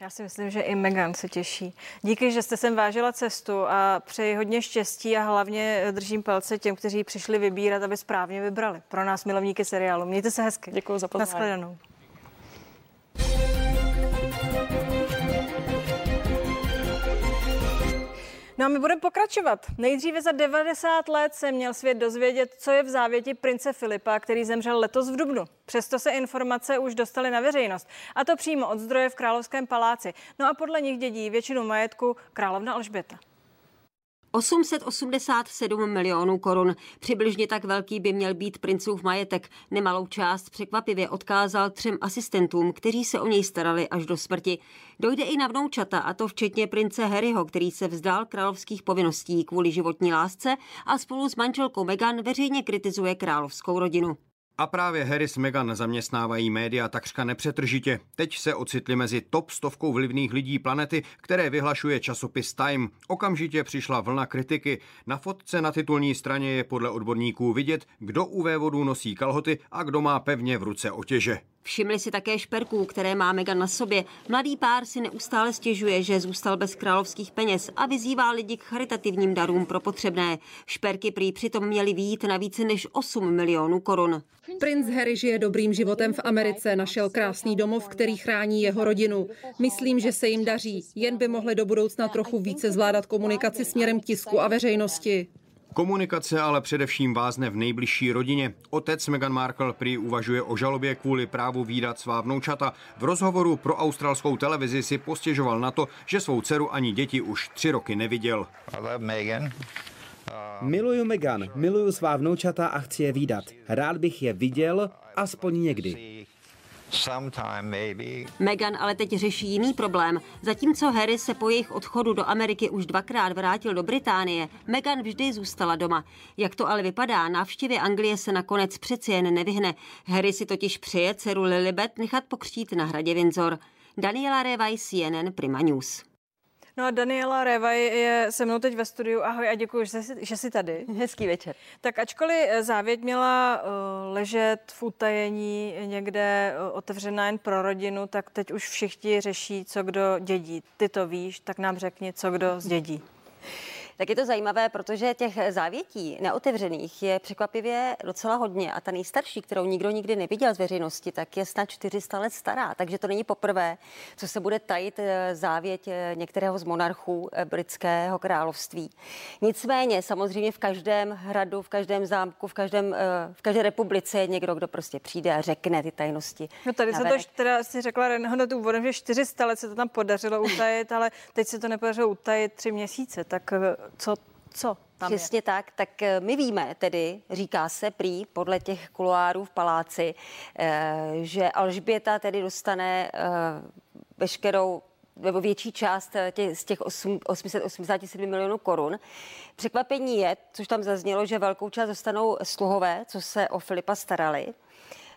Já si myslím, že i Megan se těší. Díky, že jste sem vážila cestu a přeji hodně štěstí a hlavně držím palce těm, kteří přišli vybírat, aby správně vybrali. Pro nás milovníky seriálu. Mějte se hezky. Děkuji za pozvání. Naschledanou. No a my budeme pokračovat. Nejdříve za 90 let se měl svět dozvědět, co je v závěti prince Filipa, který zemřel letos v Dubnu. Přesto se informace už dostaly na veřejnost. A to přímo od zdroje v Královském paláci. No a podle nich dědí většinu majetku královna Alžběta. 887 milionů korun. Přibližně tak velký by měl být princův majetek. Nemalou část překvapivě odkázal třem asistentům, kteří se o něj starali až do smrti. Dojde i na vnoučata, a to včetně prince Harryho, který se vzdal královských povinností kvůli životní lásce a spolu s manželkou Meghan veřejně kritizuje královskou rodinu. A právě Harry s Meghan zaměstnávají média takřka nepřetržitě. Teď se ocitli mezi top stovkou vlivných lidí planety, které vyhlašuje časopis Time. Okamžitě přišla vlna kritiky. Na fotce na titulní straně je podle odborníků vidět, kdo u vévodů nosí kalhoty a kdo má pevně v ruce otěže. Všimli si také šperků, které má Megan na sobě. Mladý pár si neustále stěžuje, že zůstal bez královských peněz a vyzývá lidi k charitativním darům pro potřebné. Šperky prý přitom měly výjít na více než 8 milionů korun. Prince Harry žije dobrým životem v Americe, našel krásný domov, který chrání jeho rodinu. Myslím, že se jim daří, jen by mohli do budoucna trochu více zvládat komunikaci směrem k tisku a veřejnosti. Komunikace ale především vázne v nejbližší rodině. Otec Meghan Markle prý uvažuje o žalobě kvůli právu výdat svá vnoučata. V rozhovoru pro australskou televizi si postěžoval na to, že svou dceru ani děti už tři roky neviděl. Miluju Megan, miluju svá vnoučata a chci je výdat. Rád bych je viděl, aspoň někdy. Meghan ale teď řeší jiný problém. Zatímco Harry se po jejich odchodu do Ameriky už dvakrát vrátil do Británie, Meghan vždy zůstala doma. Jak to ale vypadá, návštěvě Anglie se nakonec přeci jen nevyhne. Harry si totiž přeje dceru Lilibet nechat pokřtít na hradě Windsor. Daniela Revaj, CNN Prima News. No a Daniela Revaj je se mnou teď ve studiu. Ahoj a děkuji, že jsi, že jsi tady. Hezký večer. Tak ačkoliv závěť měla uh, ležet v utajení někde uh, otevřená jen pro rodinu, tak teď už všichni řeší, co kdo dědí. Ty to víš, tak nám řekni, co kdo zdědí. Tak je to zajímavé, protože těch závětí neotevřených je překvapivě docela hodně. A ta nejstarší, kterou nikdo nikdy neviděl z veřejnosti, tak je snad 400 let stará. Takže to není poprvé, co se bude tajit eh, závěť eh, některého z monarchů eh, britského království. Nicméně, samozřejmě v každém hradu, v každém zámku, v, každém, v každé republice je někdo, kdo prostě přijde a řekne ty tajnosti. No tady se to teda si řekla Renhoda úvodem, že 400 let se to tam podařilo utajit, ale teď se to nepodařilo utajit tři měsíce. Tak co, co tam Přesně je. tak. Tak eh, my víme tedy, říká se prý podle těch kuloárů v paláci, eh, že Alžběta tedy dostane eh, veškerou nebo větší část tě, z těch 8, 887 milionů korun. Překvapení je, což tam zaznělo, že velkou část dostanou sluhové, co se o Filipa starali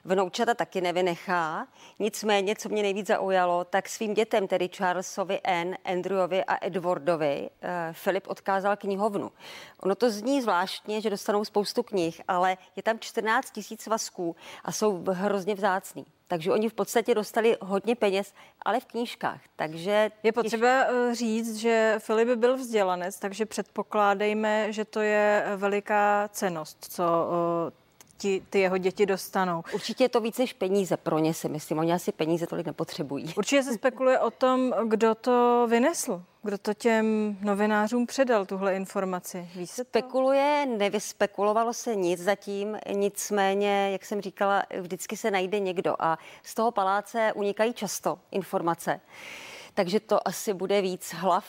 vnoučata taky nevynechá. Nicméně, co mě nejvíc zaujalo, tak svým dětem, tedy Charlesovi, Anne, Andrewovi a Edwardovi, eh, Filip odkázal knihovnu. Ono to zní zvláštně, že dostanou spoustu knih, ale je tam 14 tisíc svazků a jsou hrozně vzácný. Takže oni v podstatě dostali hodně peněz, ale v knížkách. Takže je potřeba eh, říct, že Filip byl vzdělanec, takže předpokládejme, že to je veliká cenost, co ti, ty jeho děti dostanou. Určitě je to více než peníze pro ně, si myslím. Oni asi peníze tolik nepotřebují. Určitě se spekuluje o tom, kdo to vynesl. Kdo to těm novinářům předal, tuhle informaci? Ví se to? Spekuluje, nevyspekulovalo se nic zatím, nicméně, jak jsem říkala, vždycky se najde někdo a z toho paláce unikají často informace. Takže to asi bude víc hlav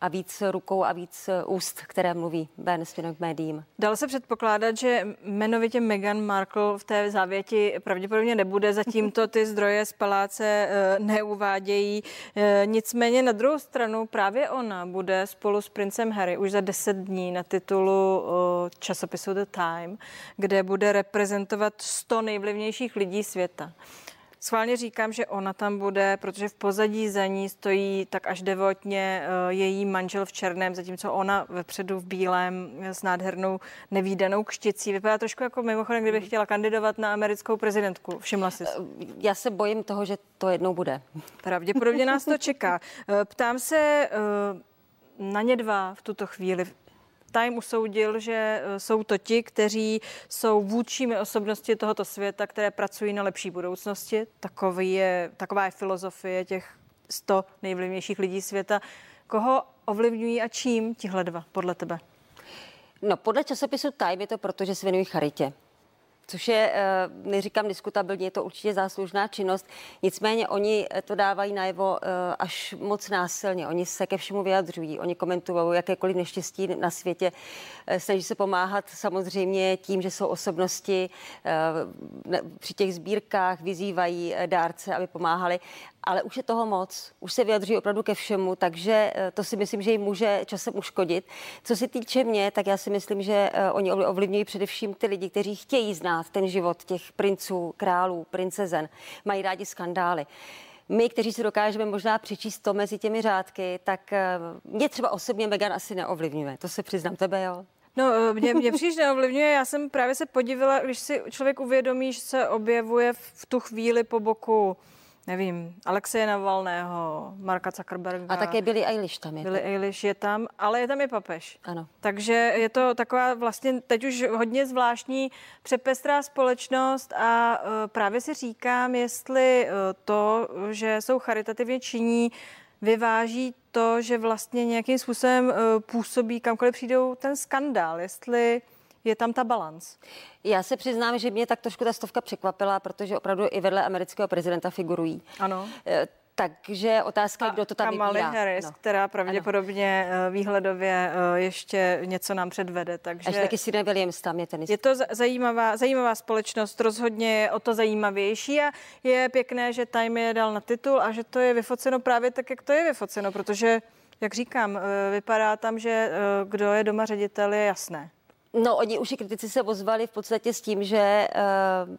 a víc rukou a víc eh, úst, které mluví ven směrem k médiím. Dalo se předpokládat, že jmenovitě Meghan Markle v té závěti pravděpodobně nebude, zatím to ty zdroje z paláce eh, neuvádějí. Eh, nicméně na druhou stranu právě ona bude spolu s princem Harry už za deset dní na titulu časopisu The Time, kde bude reprezentovat 100 nejvlivnějších lidí světa. Schválně říkám, že ona tam bude, protože v pozadí za ní stojí tak až devotně eh, její manžel v černém, zatímco ona vepředu v bílém s nádhernou nevýdanou kšticí. Vypadá trošku jako mimochodem, kdyby chtěla kandidovat na americkou prezidentku. Všimla jsi? Já se bojím toho, že to jednou bude. Pravděpodobně nás to čeká. Ptám se na ně dva v tuto chvíli. Time usoudil, že e, jsou to ti, kteří jsou vůdčími osobnosti tohoto světa, které pracují na lepší budoucnosti. Takový je, taková je filozofie těch 100 nejvlivnějších lidí světa. Koho ovlivňují a čím tihle dva, podle tebe? No, podle časopisu Time je to proto, že se věnují charitě což je, eh, neříkám diskutabilně, je to určitě záslužná činnost. Nicméně oni to dávají najevo eh, až moc násilně. Oni se ke všemu vyjadřují, oni komentují jakékoliv neštěstí na světě. Eh, snaží se pomáhat samozřejmě tím, že jsou osobnosti při těch sbírkách, vyzývají dárce, aby pomáhali ale už je toho moc, už se vyjadří opravdu ke všemu, takže eh, to si myslím, že jim může časem uškodit. Co se týče mě, tak já si myslím, že eh, oni ovlivňují především ty lidi, kteří chtějí znát ten život těch princů, králů, princezen, mají rádi skandály my, kteří si dokážeme možná přečíst to mezi těmi řádky, tak eh, mě třeba osobně Megan asi neovlivňuje. To se přiznám tebe, jo? No, mě, mě příliš neovlivňuje. Já jsem právě se podívala, když si člověk uvědomí, že se objevuje v tu chvíli po boku nevím, Alexeje Navalného, Marka Zuckerberga. A také Billy Eilish tam je. Billy Eilish je tam, ale je tam i papež. Ano. Takže je to taková vlastně teď už hodně zvláštní přepestrá společnost a uh, právě si říkám, jestli uh, to, že jsou charitativně činí, vyváží to, že vlastně nějakým způsobem uh, působí kamkoliv přijdou ten skandál, jestli je tam ta balans. Já se přiznám, že mě tak trošku ta stovka překvapila, protože opravdu i vedle amerického prezidenta figurují. Ano. Eh, takže otázka je, kdo to tam Kamala vybírá. Harris, no. která pravděpodobně ano. Eh, výhledově eh, ještě něco nám předvede. Takže... Až taky Sina Williams tam je ten. Je to zajímavá, zajímavá společnost, rozhodně je o to zajímavější a je pěkné, že Time je dal na titul a že to je vyfoceno právě tak, jak to je vyfoceno, protože, jak říkám, vypadá tam, že kdo je doma ředitel, je jasné. No, oni už i kritici se ozvali v podstatě s tím, že uh,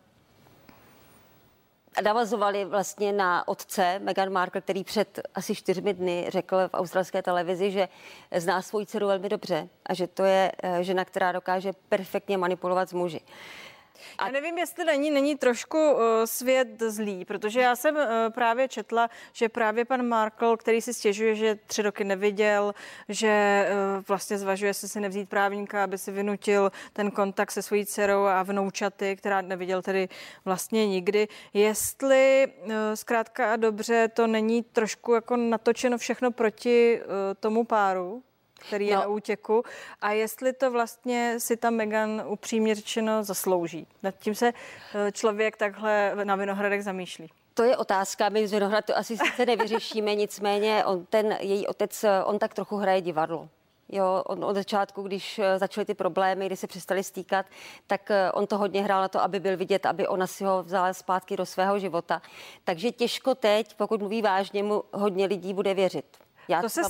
navazovali vlastně na otce Meghan Markle, který před asi čtyřmi dny řekl v australské televizi, že zná svoji dceru velmi dobře a že to je uh, žena, která dokáže perfektně manipulovat s muži. Uh, a... Já nevím, jestli není, není trošku uh, svět zlý, protože já jsem uh, právě četla, že právě pan Markle, který si stěžuje, že tři roky neviděl, že uh, vlastně zvažuje, jestli si nevzít právníka, aby si vynutil ten kontakt se svojí dcerou a vnoučaty, která neviděl tedy vlastně nikdy. Jestli uh, zkrátka a dobře to není trošku jako natočeno všechno proti uh, tomu páru? Který je no. na útěku a jestli to vlastně si ta Megan upřímně řečeno zaslouží. Nad tím se eh, člověk takhle na Vinohradech zamýšlí. To je otázka, my z Vinohrad to asi sice nevyřešíme, nicméně on, ten její otec, eh, on tak trochu hraje divadlo. Jo, on od začátku, když eh, začaly ty problémy, kdy se přestali stýkat, tak on to hodně hrál na to, aby byl vidět, aby ona si ho vzala zpátky do svého života. Takže těžko teď, pokud mluví vážně, mu hodně lidí bude věřit. Já to se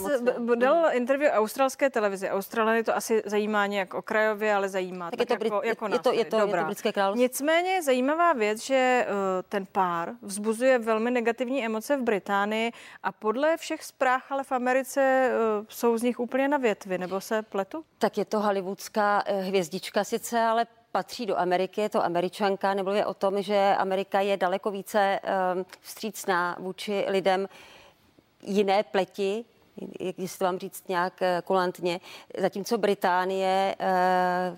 dal interview australské televizi. Australany to asi zajímá nějak okrajově, ale zajímá tak, tak je to, jako, jako je, to, je, to, je to britské království. Nicméně je zajímavá věc, že uh, ten pár vzbuzuje velmi negativní emoce v Británii a podle všech zpráv ale v Americe uh, jsou z nich úplně na větvi, nebo se pletu? Tak je to hollywoodská uh, hvězdička sice, ale patří do Ameriky, je to američanka, nebo je o tom, že Amerika je daleko více um, vstřícná vůči lidem, jiné pleti, jestli vám říct nějak eh, kulantně, zatímco Británie, eh,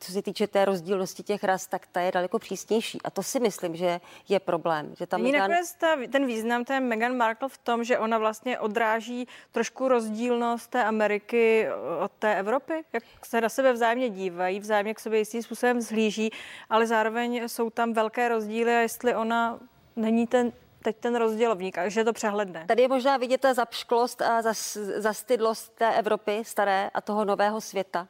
co se, týče té rozdílnosti těch ras, tak ta je daleko přísnější. A to si myslím, že je problém. Že tam Meghan... ta, ten význam té Meghan Markle v tom, že ona vlastně odráží trošku rozdílnost té Ameriky eh, od té Evropy? Jak se na sebe vzájemně dívají, vzájemně k sobě jistým způsobem zhlíží, ale zároveň jsou tam velké rozdíly a jestli ona není ten teď ten rozdělovník a že je to přehledné. Tady je možná vidět ta zapšklost a zas, zastydlost té Evropy staré a toho nového světa,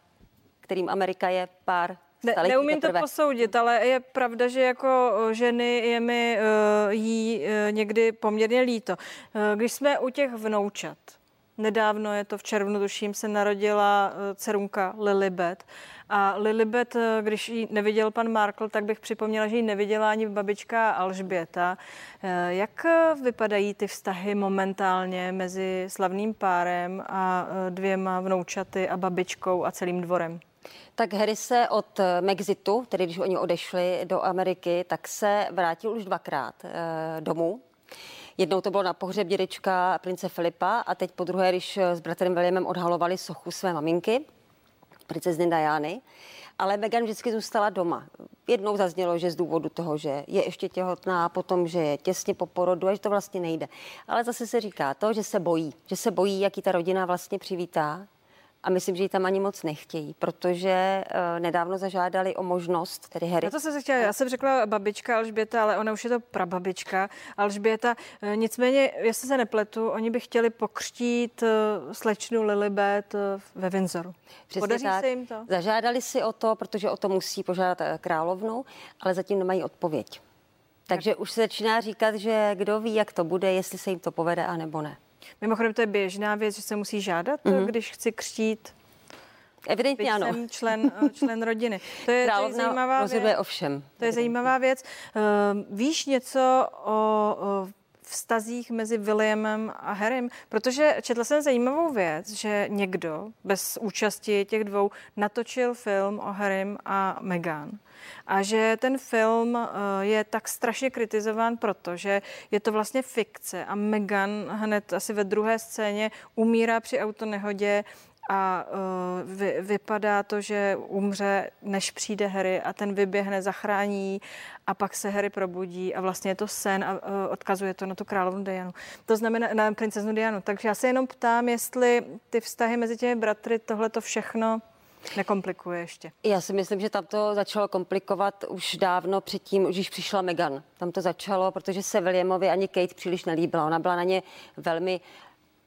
kterým Amerika je pár ne, neumím teprve. to posoudit, ale je pravda, že jako ženy je mi uh, jí uh, někdy poměrně líto. Uh, když jsme u těch vnoučat, nedávno, je to v červnu, tuším, se narodila eh, dcerunka Lilibet. A Lilibet, eh, když ji neviděl pan Markl, tak bych připomněla, že ji neviděla ani babička Alžběta. Eh, jak vypadají ty vztahy momentálně mezi slavným párem a dvěma vnoučaty a babičkou a celým dvorem? Tak Harry se od Mexitu, tedy když oni odešli do Ameriky, tak se vrátil už dvakrát domů Jednou to bylo na pohřeb dědečka prince Filipa a teď po druhé, když s bratrem Williamem odhalovali sochu své maminky, princezny Diany, ale Meghan vždycky zůstala doma. Jednou zaznělo, že z důvodu toho, že je ještě těhotná, potom, že je těsně po porodu a že to vlastně nejde. Ale zase se říká to, že se bojí, že se bojí, jaký ta rodina vlastně přivítá, a myslím, že ji tam ani moc nechtějí, protože uh, nedávno zažádali o možnost, tedy Harry. Já to jsem se chtěla, já jsem řekla babička Alžběta, ale ona už je to prababička Alžběta. Uh, nicméně, jestli se nepletu, oni by chtěli pokřtít uh, slečnu Lilibet uh, ve Windsoru. Přesně Podaří tak. se jim to? Zažádali si o to, protože o to musí požádat královnu, ale zatím nemají odpověď. Takže už se začíná říkat, že kdo ví, jak to bude, jestli se jim to povede, a nebo ne. Mimochodem, to je běžná věc, že se musí žádat, mm-hmm. když chci křtít Evidentně ano. Jsem člen, eh, člen rodiny. To je, to je zajímavá věc. o všem. To je zajímavá věc. Uh, víš něco o, o vztazích mezi Williamem a Harrym, protože četla jsem zajímavou věc, že někdo bez účasti těch dvou natočil film o Harrym a Meghan. A že ten film eh, je tak strašně kritizován, protože je to vlastně fikce a Meghan hned asi ve druhé scéně umírá při autonehodě a uh, vy, vypadá to, že umře, než přijde Harry a ten vyběhne, zachrání a pak se Harry probudí a vlastně je to sen a uh, odkazuje to na tu královnu Dianu. To znamená na princeznu Dianu. Takže já se jenom ptám, jestli ty vztahy mezi těmi bratry, tohle to všechno Nekomplikuje ještě. Já si myslím, že tam to začalo komplikovat už dávno předtím, když přišla Megan. Tam to začalo, protože se Williamovi ani Kate příliš nelíbila. Ona byla na ně velmi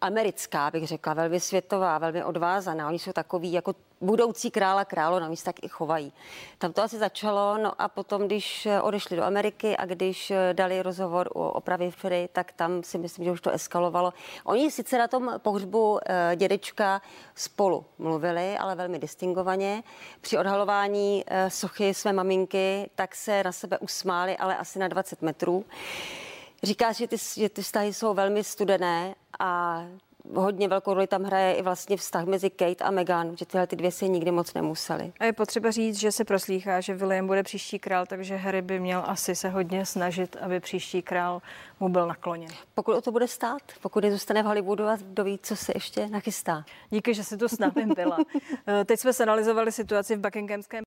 americká, bych řekla, velmi světová, velmi odvázaná. Oni jsou takový jako budoucí krála králo, na tak i chovají. Tam to asi začalo, no a potom, když odešli do Ameriky a když dali rozhovor o opravě Frey, tak tam si myslím, že už to eskalovalo. Oni sice na tom pohřbu eh, dědečka spolu mluvili, ale velmi distingovaně. Při odhalování eh, sochy své maminky, tak se na sebe usmáli, ale asi na 20 metrů. Říká, že ty, že ty vztahy jsou velmi studené a hodně velkou roli tam hraje i vlastně vztah mezi Kate a Meghan, že tyhle ty dvě si nikdy moc nemuseli. A je potřeba říct, že se proslýchá, že William bude příští král, takže Harry by měl asi se hodně snažit, aby příští král mu byl nakloněn. Pokud o to bude stát, pokud je zůstane v Hollywoodu a kdo ví, co se ještě nachystá. Díky, že si to s námi byla. Teď jsme se analyzovali situaci v Buckinghamském